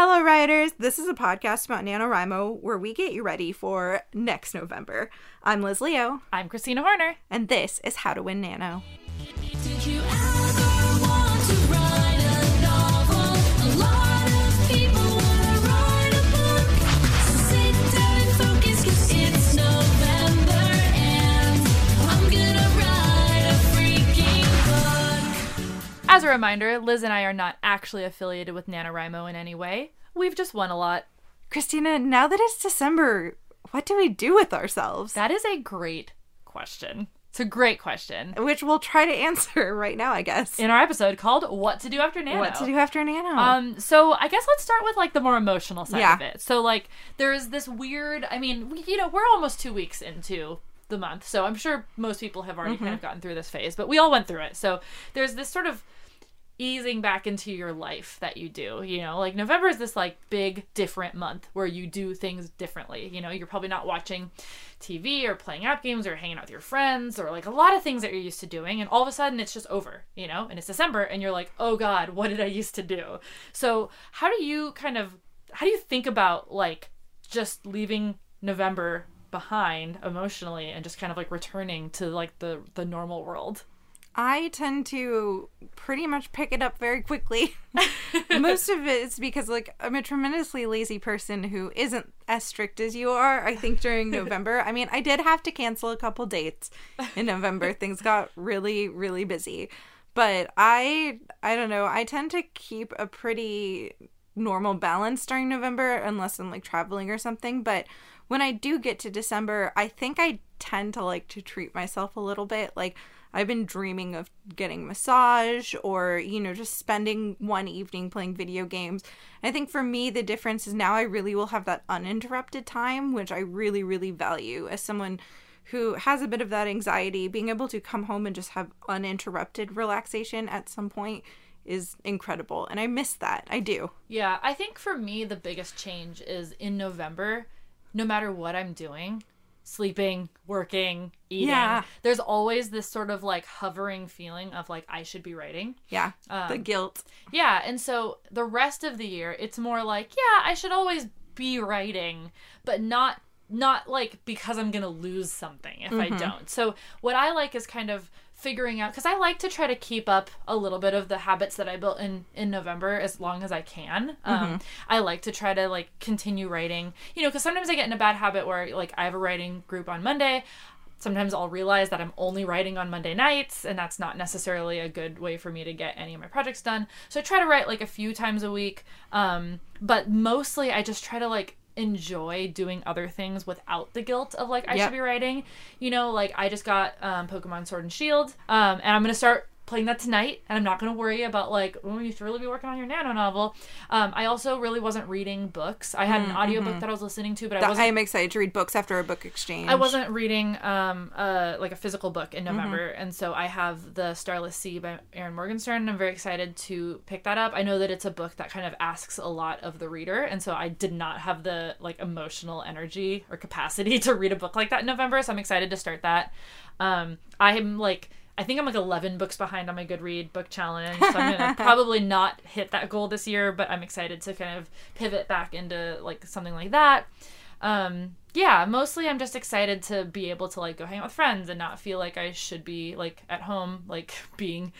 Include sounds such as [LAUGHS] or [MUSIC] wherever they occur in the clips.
Hello, writers. This is a podcast about NaNoWriMo where we get you ready for next November. I'm Liz Leo, I'm Christina Horner. and this is How to Win Nano. As a reminder, Liz and I are not actually affiliated with NaNoWriMo in any way. We've just won a lot. Christina, now that it's December, what do we do with ourselves? That is a great question. It's a great question. Which we'll try to answer [LAUGHS] right now, I guess. In our episode called What to Do After Nano. What to do after Nano? Um, so I guess let's start with like the more emotional side Yeah. of it. So like there's this weird I mean, we, you know, we're almost two weeks into the month, so I'm sure most people have already Mm-hmm. kind of gotten through this phase, but we all went through it. So there's this sort of easing back into your life that you do you know like november is this like big different month where you do things differently you know you're probably not watching tv or playing app games or hanging out with your friends or like a lot of things that you're used to doing and all of a sudden it's just over you know and it's december and you're like oh god what did i used to do so how do you kind of how do you think about like just leaving november behind emotionally and just kind of like returning to like the the normal world I tend to pretty much pick it up very quickly. [LAUGHS] Most of it is because like I'm a tremendously lazy person who isn't as strict as you are. I think during November. I mean, I did have to cancel a couple dates in November. [LAUGHS] Things got really really busy. But I I don't know. I tend to keep a pretty normal balance during November unless I'm like traveling or something, but when I do get to December, I think I tend to like to treat myself a little bit like I've been dreaming of getting massage or, you know, just spending one evening playing video games. I think for me, the difference is now I really will have that uninterrupted time, which I really, really value as someone who has a bit of that anxiety. Being able to come home and just have uninterrupted relaxation at some point is incredible. And I miss that. I do. Yeah, I think for me the biggest change is in November, no matter what I'm doing, sleeping, working, eating, Yeah. there's always this sort of like hovering feeling of like I should be writing. Yeah. the um, guilt. Yeah, and so the rest of the year it's more like, yeah, I should always be writing, but not not like because I'm going to lose something if I mm-hmm. don't. So what I like is kind of figuring out cuz I like to try to keep up a little bit of the habits that I built in in November as long as I can. Um I like to try to like continue writing. You know, cuz sometimes I get in a bad habit where like I have a writing group on Monday sometimes I'll realize that I'm only writing on Monday nights, and that's not necessarily a good way for me to get any of my projects done. So I try to write like a few times a week, um, but mostly I just try to like enjoy doing other things without the guilt of like I Yep. should be writing. You know, like I just got um, Pokemon Sword and Shield, um, and I'm gonna start playing that tonight and i'm not going to worry about like oh you should really be working on your nano novel um, i also really wasn't reading books i had an audiobook that i was listening to but i wasn't I am excited to read books after a book exchange. I wasn't reading um uh like a physical book Mm-hmm. in November, and so I have the Starless Sea by Erin Morgenstern. and I'm very excited to pick that up. I know that it's a book that kind of asks a lot of the reader, and so I did not have the like emotional energy or capacity [LAUGHS] to read a book like that in November. So I'm excited to start that. Um, I'm like. I think I'm like 11 books behind on my Goodread book challenge, so I'm gonna [LAUGHS] probably not hit that goal this year. But I'm excited to kind of pivot back into like something like that um yeah mostly i'm just excited to be able to like go hang out with friends and not feel like i should be like at home like [LAUGHS] being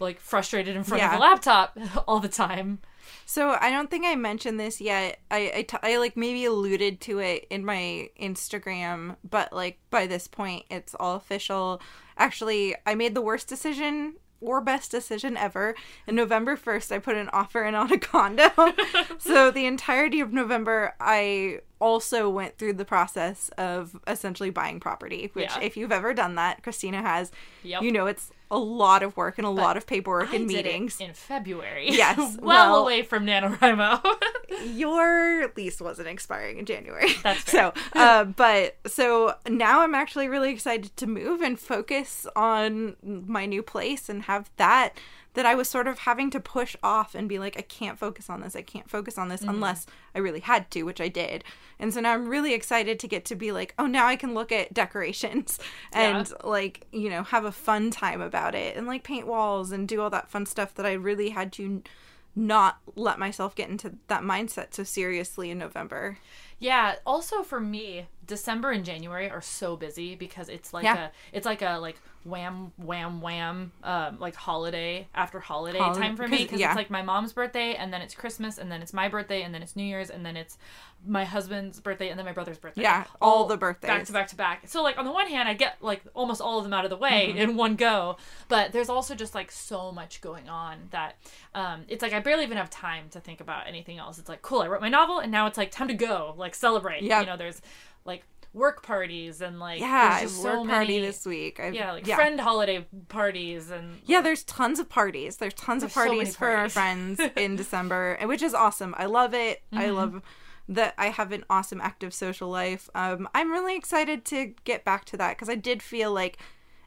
like frustrated in front Yeah. of a laptop [LAUGHS] all the time So I don't think I mentioned this yet. I, I, t- I like maybe alluded to it in my Instagram, but like by this point, it's all official. Actually, I made the worst decision or best decision ever. And November 1st, I put an offer in on a condo. [LAUGHS] so the entirety of November, I also went through the process of essentially buying property, which, Yeah. if you've ever done that, Christina has, Yep. you know, it's a lot of work and a lot of paperwork I and meetings. in february Yes, [LAUGHS] well, well- away from nanowrimo [LAUGHS] your lease wasn't expiring in January. That's [LAUGHS] fair. so, uh, but so now I'm actually really excited to move and focus on my new place and have that that I was sort of having to push off and be like, I can't focus on this. I can't focus on this Mm-hmm. unless I really had to, which I did. And so now I'm really excited to get to be like, oh, now I can look at decorations and like, you know, have a fun time about it and like paint walls and do all that fun stuff that I really had to not let myself get into that mindset so seriously in November. Yeah. Also for me, December and January are so busy because it's like Yeah. a it's like a like wham wham wham um like holiday after holiday Holi- time for me because yeah. it's like my mom's birthday and then it's Christmas and then it's my birthday and then it's New Year's and then it's my husband's birthday and then my brother's birthday. Yeah, all the birthdays. back to back to back. So like on the one hand, I get like almost all of them out of the way Mm-hmm. in one go, but there's also just like so much going on that um, it's like I barely even have time to think about anything else. It's like cool, I wrote my novel and now it's like time to go, like celebrate. Yep. You know, there's like work parties and like Yeah, there's I work so party many, this week. I, yeah, like yeah. friend holiday parties and Yeah, there's tons of parties. There's tons of There's so parties many for our friends [LAUGHS] in December, which is awesome. I love it. I Mm-hmm. love that I have an awesome active social life. Um, I'm really excited to get back to that because I did feel like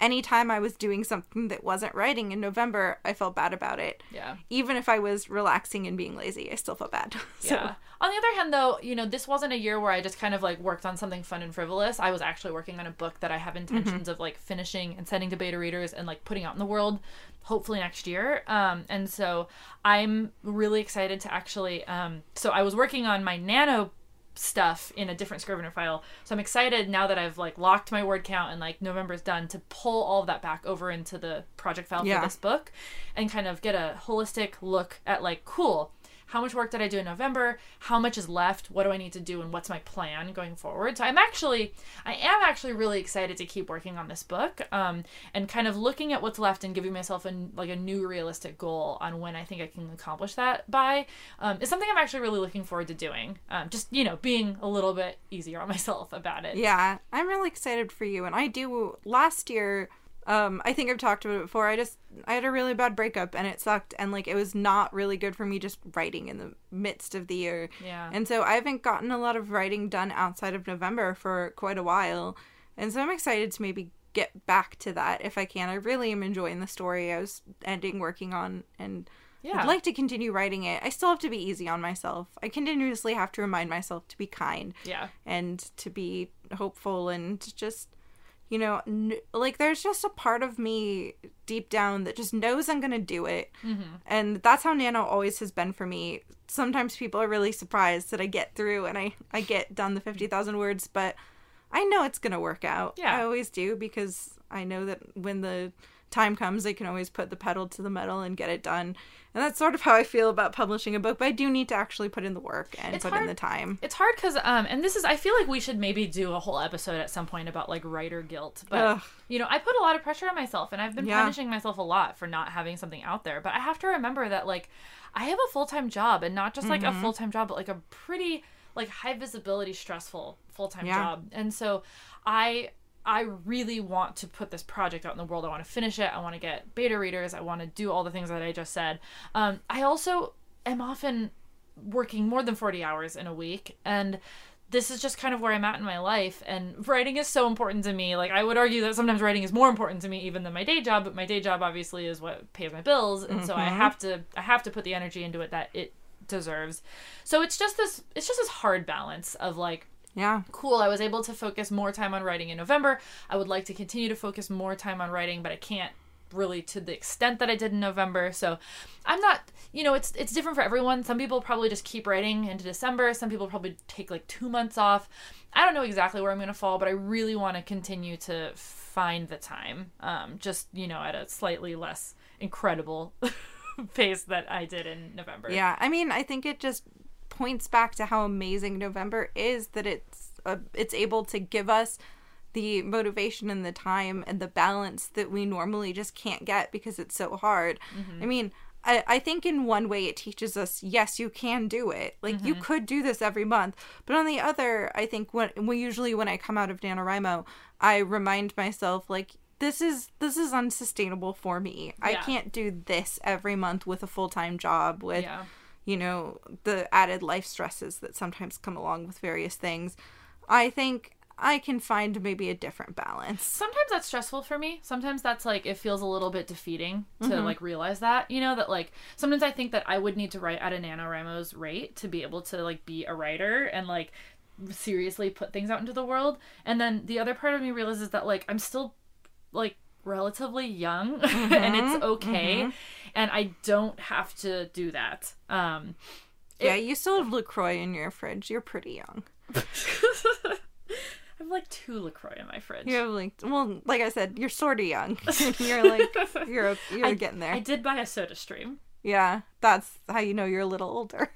anytime I was doing something that wasn't writing in November, I felt bad about it. yeah. Even if I was relaxing and being lazy, I still felt bad. [LAUGHS] so, Yeah. On the other hand, though, you know, this wasn't a year where I just kind of like worked on something fun and frivolous. I was actually working on a book that I have intentions of like finishing and sending to beta readers and like putting out in the world, hopefully next year. Um, and so I'm really excited to actually. Um, so I was working on my nano stuff in a different Scrivener file. So I'm excited now that I've like locked my word count and like November's done to pull all of that back over into the project file Yeah. for this book and kind of get a holistic look at like cool how much work did I do in November? How much is left? What do I need to do? And what's my plan going forward? So I'm actually, I am actually really excited to keep working on this book, um, and kind of looking at what's left and giving myself a like a new realistic goal on when I think I can accomplish that by. Um, is something I'm actually really looking forward to doing. Um, just you know, being a little bit easier on [LAUGHS] myself about it. Yeah, I'm really excited for you. And I do. Last year, um, I think I've talked about it before. I just I had a really bad breakup and it sucked, and like it was not really good for me just writing in the midst of the year. Yeah. And so I haven't gotten a lot of writing done outside of November for quite a while, and so I'm excited to maybe get back to that if I can. I really am enjoying the story I was ending working on, and Yeah. I'd like to continue writing it. I still have to be easy on myself. I continuously have to remind myself to be kind Yeah. and to be hopeful and just you know n- like there's just a part of me deep down that just knows i'm gonna do it. Mm-hmm. And that's how nano always has been for me. Sometimes people are really surprised that i get through and i i get done the 50000 words but i know it's gonna work out. Yeah. i always do because i know that when the time comes i can always put the pedal to the metal and get it done and that's sort of how i feel about publishing a book but i do need to actually put in the work and It's put in the time It's hard because, um, and this is, I feel like we should maybe do a whole episode at some point about like writer guilt. But, Ugh. you know, I put a lot of pressure on myself and I've been Yeah. punishing myself a lot for not having something out there. But I have to remember that, like, I have a full time job and not just like Mm-hmm. a full time job, but like a pretty, like, high visibility, stressful full time Yeah. job. And so I, I really want to put this project out in the world. I want to finish it. I want to get beta readers. I want to do all the things that I just said. Um, I also am often working more than 40 hours in a week and this is just kind of where I'm at in my life and writing is so important to me. Like I would argue that sometimes writing is more important to me even than my day job, but my day job obviously is what pays my bills and so I have to I have to put the energy into it that it deserves. So it's just this it's just this hard balance of like yeah. Cool i was able to focus more time on writing in november. I would like to continue to focus more time on writing but i can't really to the extent that i did in november so i'm not you know it's it's different for everyone. Some people probably just keep writing into december. Some people probably take like two months off. I don't know exactly where i'm going to fall but i really want to continue to find the time um just you know at a slightly less incredible [LAUGHS] pace that i did in november. Yeah, I mean, I think it just points back to how amazing November is that it's uh, it's able to give us the motivation and the time and the balance that we normally just can't get because it's so hard. I mean, I, I think in one way it teaches us, yes, you can do it. Like you could do this every month. But on the other, I think when, when usually when I come out of NaNoWriMo, I remind myself like this is this is unsustainable for me. I can't do this every month with a full time job with yeah you know, the added life stresses that sometimes come along with various things. I think I can find maybe a different balance. sometimes that's stressful for me sometimes that's like it feels a little bit defeating to Mm-hmm. like realize that you know that like sometimes i think that i would need to write at a nanowrimo's rate to be able to like be a writer and like seriously put things out into the world and then the other part of me realizes that like i'm still like relatively young [LAUGHS] and Mm-hmm. it's okay and I don't have to do that. Um, Yeah, you still have LaCroix in your fridge. You're pretty young. [LAUGHS] [LAUGHS] I have like two Lacroix in my fridge. You have like, well, like I said, you're sort of young. [LAUGHS] you're like, you're you're I- getting there. I did buy a Soda Stream. yeah, that's how you know you're a little older.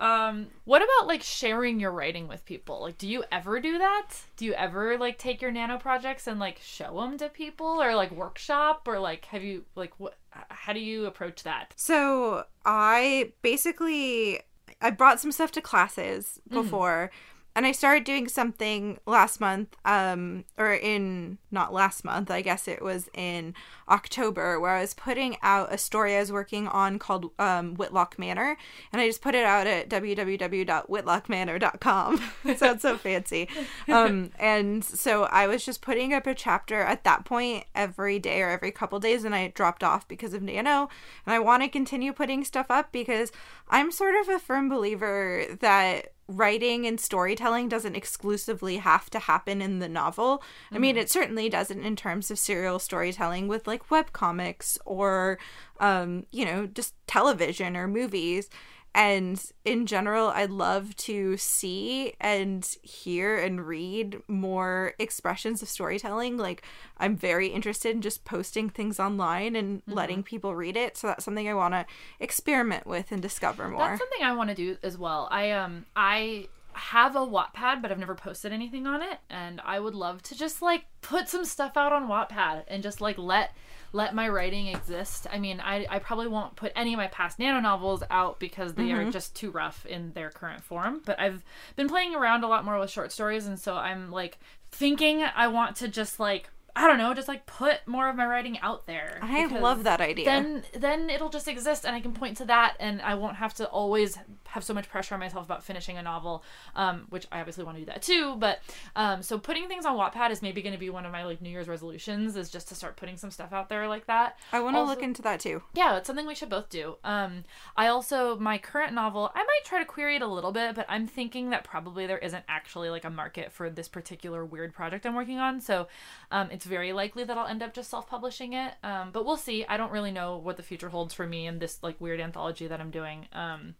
Um, what about like sharing your writing with people? Like, do you ever do that? Do you ever like take your nano projects and like show them to people or like workshop or like have you like what? How do you approach that? So I basically I brought some stuff to classes before and I started doing something last month um or in not last month I guess it was in October where I was putting out a story I was working on called um Whitlock Manor and I just put it out at www.whitlockmanor.com [LAUGHS] sounds so fancy. Um [LAUGHS] and so I was just putting up a chapter at that point every day or every couple days and I dropped off because of Nano. And I want to continue putting stuff up because I'm sort of a firm believer that writing and storytelling doesn't exclusively have to happen in the novel. I mean, it certainly doesn't in terms of serial storytelling with like web comics or, um, you know, just television or movies. And in general, I love to see and hear and read more expressions of storytelling. Like, I'm very interested in just posting things online and letting people read it. So that's something I want to experiment with and discover more. That's something I want to do as well. I um I have a Wattpad, but I've never posted anything on it, and I would love to just like put some stuff out on Wattpad and just like let let my writing exist. I mean, I I probably won't put any of my past nano novels out because they are mm-hmm. just too rough in their current form. But I've been playing around a lot more with short stories, and so I'm like thinking I want to just like I don't know, just like put more of my writing out there. I love that idea. Then then it'll just exist and I can point to that and I won't have to always have so much pressure on myself about finishing a novel. Um, which I obviously want to do that too, but um so putting things on Wattpad is maybe gonna be one of my like New Year's resolutions is just to start putting some stuff out there like that. I want to look into that too. Yeah, it's something we should both do. Um, I also my current novel, I might try to query it a little bit, but I'm thinking that probably there isn't actually like a market for this particular weird project I'm working on. So, um, it's very likely that I'll end up just self-publishing it. Um, but we'll see. I don't really know what the future holds for me and this like weird anthology that I'm doing. Um,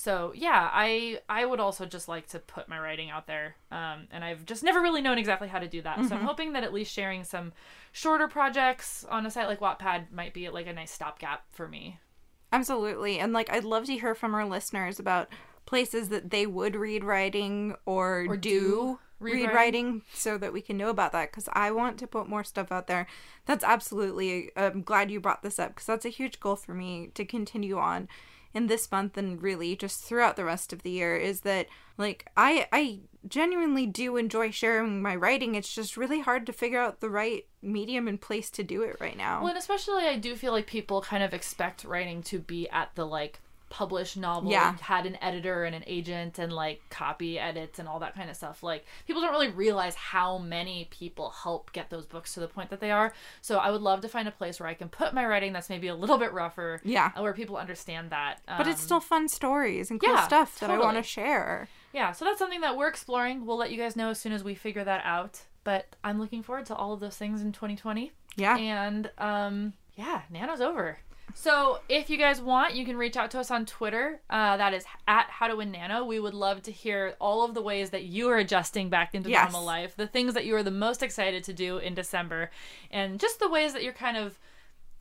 so yeah, I I would also just like to put my writing out there, um, and I've just never really known exactly how to do that. So I'm hoping that at least sharing some shorter projects on a site like Wattpad might be like a nice stopgap for me. Absolutely. And like I'd love to hear from our listeners about places that they would read writing or, Or do, do read, read writing. writing. so that we can know about that cuz I want to put more stuff out there. That's absolutely I'm glad you brought this up cuz that's a huge goal for me to continue on in this month and really just throughout the rest of the year is that like I I genuinely do enjoy sharing my writing. It's just really hard to figure out the right medium and place to do it right now. Well, and especially I do feel like people kind of expect writing to be at the like published novel Yeah. had an editor and an agent and like copy edits and all that kind of stuff like people don't really realize how many people help get those books to the point that they are so i would love to find a place where i can put my writing that's maybe a little bit rougher Yeah. uh, where people understand that but it's Um, still fun stories and cool yeah, stuff that I want to share. yeah so that's something that we're exploring we'll let you guys know as soon as we figure that out but i'm looking forward to all of those things in 2020 Yeah. and um yeah nano's over so if you guys want you can reach out to us on twitter. Uh, that is at how to win nano. We would love to hear all of the ways that you are adjusting back into Yes. normal life the things that you are the most excited to do in december and just the ways that you're kind of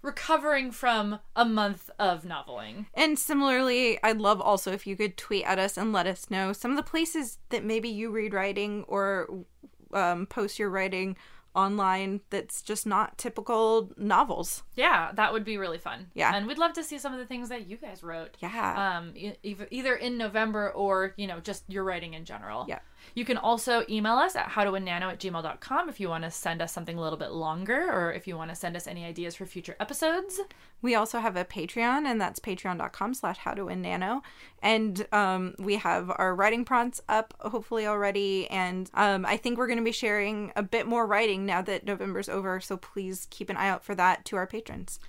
recovering from a month of noveling. And similarly, I'd love also if you could tweet at us and let us know some of the places that maybe you read writing or um, post your writing online that's just not typical novels. yeah that would be really fun Yeah. and we'd love to see some of the things that you guys wrote Yeah. um e- either either in november or you know just your writing in general Yeah. You can also email us at howtowinnano at gmail.com if you want to send us something a little bit longer or if you want to send us any ideas for future episodes we also have a Patreon, and that's patreon.com slash how to win nano. And um, we have our writing prompts up, hopefully already. And um, I think we're going to be sharing a bit more writing now that November's over. So please keep an eye out for that to our patrons.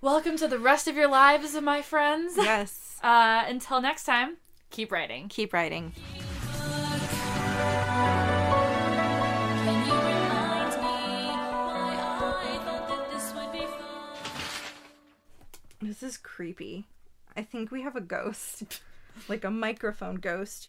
welcome to the rest of your lives my friends Yes. [LAUGHS] uh until next time keep writing Keep writing. This is creepy. I think we have a ghost. [LAUGHS] like a microphone ghost